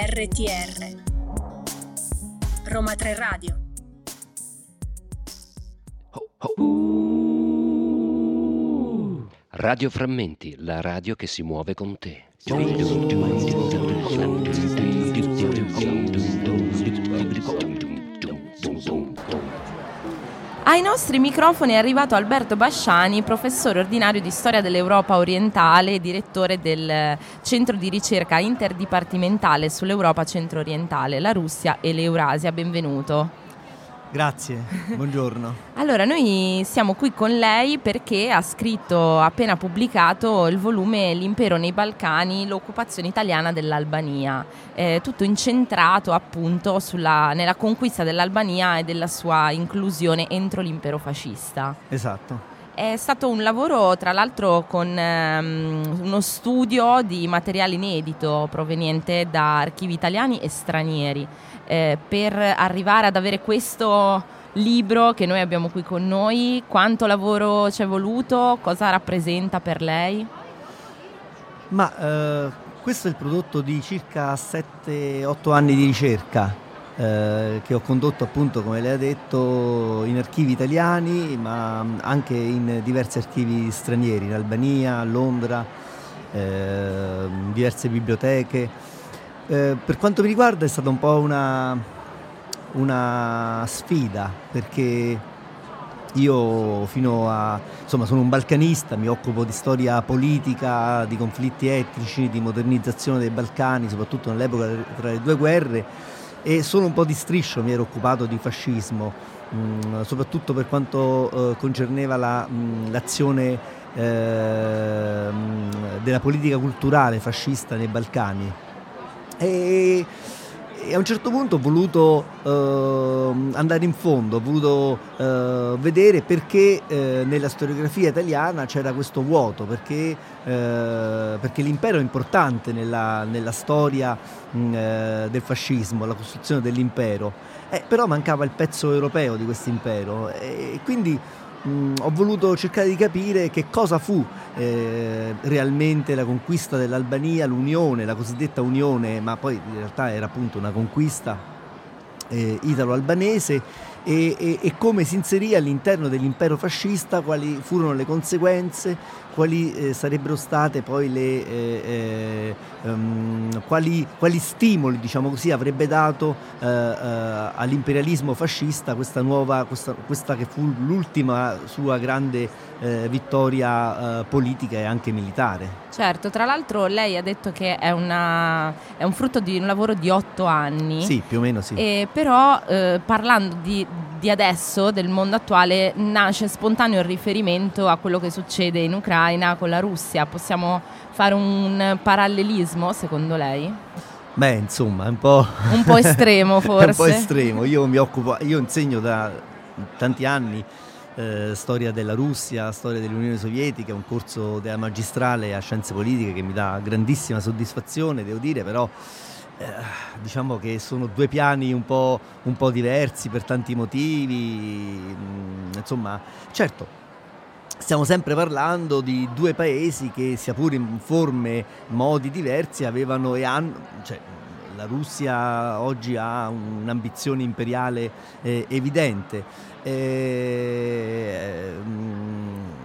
RTR Roma 3 Radio. Radio Frammenti, la radio che si muove con te. Ai nostri microfoni è arrivato Alberto Basciani, professore ordinario di storia dell'Europa orientale e direttore del centro di ricerca interdipartimentale sull'Europa centro-orientale, la Russia e l'Eurasia. Benvenuto. Grazie, buongiorno. allora, noi siamo qui con lei perché ha scritto, appena pubblicato, il volume L'impero nei Balcani, l'occupazione italiana dell'Albania, eh, tutto incentrato appunto sulla, nella conquista dell'Albania e della sua inclusione entro l'impero fascista. Esatto. È stato un lavoro, tra l'altro, con um, uno studio di materiale inedito proveniente da archivi italiani e stranieri eh, per arrivare ad avere questo libro che noi abbiamo qui con noi. Quanto lavoro ci è voluto? Cosa rappresenta per lei? Ma eh, questo è il prodotto di circa 7-8 anni di ricerca eh, che ho condotto appunto come lei ha detto in archivi italiani ma anche in diversi archivi stranieri, in Albania, a Londra, eh, diverse biblioteche. Eh, per quanto mi riguarda è stata un po' una, una sfida perché io fino a insomma sono un balcanista, mi occupo di storia politica, di conflitti etnici, di modernizzazione dei Balcani, soprattutto nell'epoca tra le due guerre e solo un po' di striscio mi ero occupato di fascismo, mh, mm, soprattutto per quanto eh, concerneva la, mh, mm, l'azione eh, della politica culturale fascista nei Balcani. E, e a un certo punto ho voluto eh, andare in fondo, ho voluto eh, vedere perché eh, nella storiografia italiana c'era questo vuoto, perché, eh, perché l'impero è importante nella, nella storia mh, mm, eh, del fascismo, la costruzione dell'impero, eh, però mancava il pezzo europeo di questo impero e quindi mh, mm, ho voluto cercare di capire che cosa fu eh, realmente la conquista dell'Albania, l'unione, la cosiddetta unione, ma poi in realtà era appunto una conquista eh, italo-albanese e, e, e, come si inserì all'interno dell'impero fascista, quali furono le conseguenze, quali eh, sarebbero state poi le, eh, um, quali, quali, stimoli diciamo così, avrebbe dato uh, uh, all'imperialismo fascista questa nuova, questa, questa, che fu l'ultima sua grande vittoria politica e anche militare. Certo, tra l'altro lei ha detto che è, una, è un frutto di un lavoro di otto anni. Sì, più o meno sì. E però parlando di di adesso, del mondo attuale, nasce spontaneo il riferimento a quello che succede in Ucraina con la Russia. Possiamo fare un parallelismo, secondo lei? Beh, insomma, è un po'... un po' estremo forse. un po' estremo. Io mi occupo, io insegno da tanti anni eh, storia della Russia, storia dell'Unione Sovietica, un corso della magistrale a scienze politiche che mi dà grandissima soddisfazione, devo dire, però diciamo che sono due piani un po', un po', diversi per tanti motivi, mm, insomma, certo, stiamo sempre parlando di due paesi che sia pure in forme, modi diversi, avevano e hanno, cioè, la Russia oggi ha un'ambizione imperiale eh, evidente. Eh,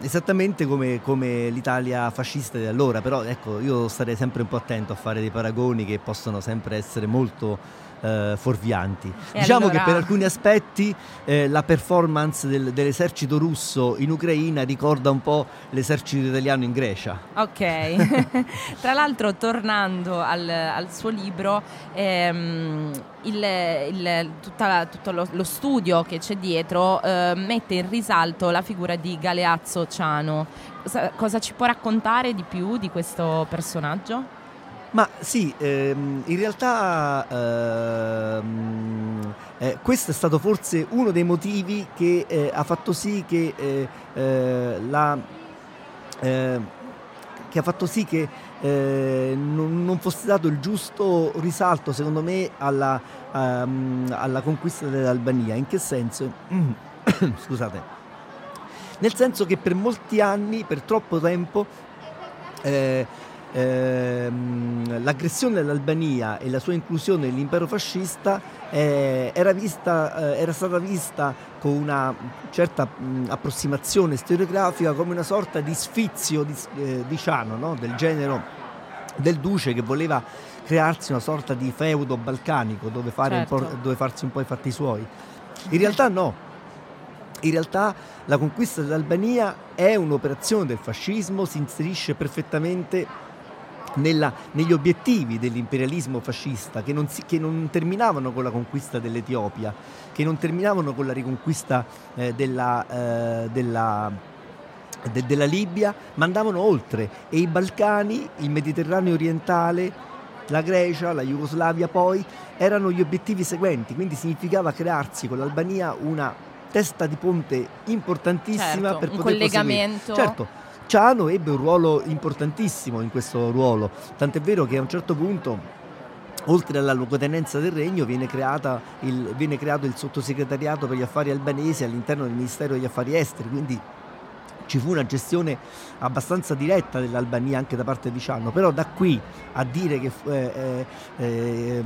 esattamente come, come, l'Italia fascista di allora, però ecco, io starei sempre un po' attento a fare dei paragoni che possono sempre essere molto eh, fuorvianti. E diciamo allora... che per alcuni aspetti eh, la performance del, dell'esercito russo in Ucraina ricorda un po' l'esercito italiano in Grecia. Ok, tra l'altro tornando al, al suo libro, ehm, il, il, la, tutto lo, lo, studio che c'è dietro eh, mette in risalto la figura di Galeazzo Ciano. Cosa, cosa ci può raccontare di più di questo personaggio? Ma sì, ehm, in realtà ehm, eh, questo è stato forse uno dei motivi che eh, ha fatto sì che, eh, eh la, eh, che ha fatto sì che eh, non, non, fosse dato il giusto risalto, secondo me, alla, um, alla conquista dell'Albania. In che senso? Scusate. Nel senso che per molti anni, per troppo tempo, ehm, l'aggressione all'Albania e la sua inclusione nell'impero fascista eh, era, vista, eh, era, stata vista con una certa mh, approssimazione storiografica come una sorta di sfizio di, eh, di Ciano, no? del genero del duce che voleva crearsi una sorta di feudo balcanico dove, certo. dove farsi un po' i fatti suoi. In realtà no, in realtà la conquista dell'Albania è un'operazione del fascismo, si inserisce perfettamente nella, negli obiettivi dell'imperialismo fascista che non, si, che non, terminavano con la conquista dell'Etiopia, che non terminavano con la riconquista eh, della, eh, della, de, della Libia, ma andavano oltre e i Balcani, il Mediterraneo orientale, la Grecia, la Jugoslavia poi erano gli obiettivi seguenti, quindi significava crearsi con l'Albania una testa di ponte importantissima certo, per un poter collegamento. Proseguire. Certo, Ciano ebbe un ruolo importantissimo in questo ruolo, tant'è vero che a un certo punto oltre alla luogotenenza del regno viene, il, viene, creato il sottosegretariato per gli affari albanesi all'interno del Ministero degli Affari Esteri, quindi ci fu una gestione abbastanza diretta dell'Albania anche da parte di Ciano, però da qui a dire che, eh, eh,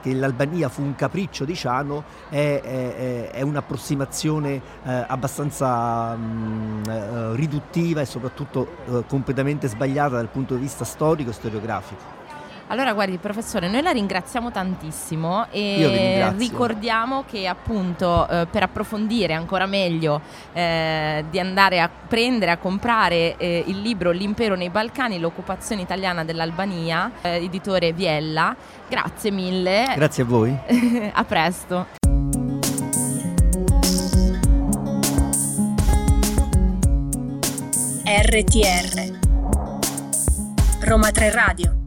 che l'Albania fu un capriccio di Ciano è, è, è un'approssimazione eh, abbastanza mh, eh, riduttiva e soprattutto eh, completamente sbagliata dal punto di vista storico e storiografico. Allora, guardi, professore, noi la ringraziamo tantissimo e ricordiamo che appunto eh, per approfondire ancora meglio eh, di andare a prendere, a comprare eh, il libro L'impero nei Balcani, l'occupazione italiana dell'Albania, eh, editore Viella. Grazie mille. Grazie a voi. a presto. RTR Roma 3 Radio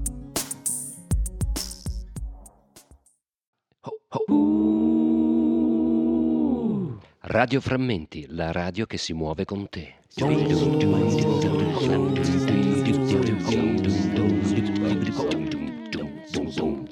Radio Frammenti, la radio che si muove con te. Boom.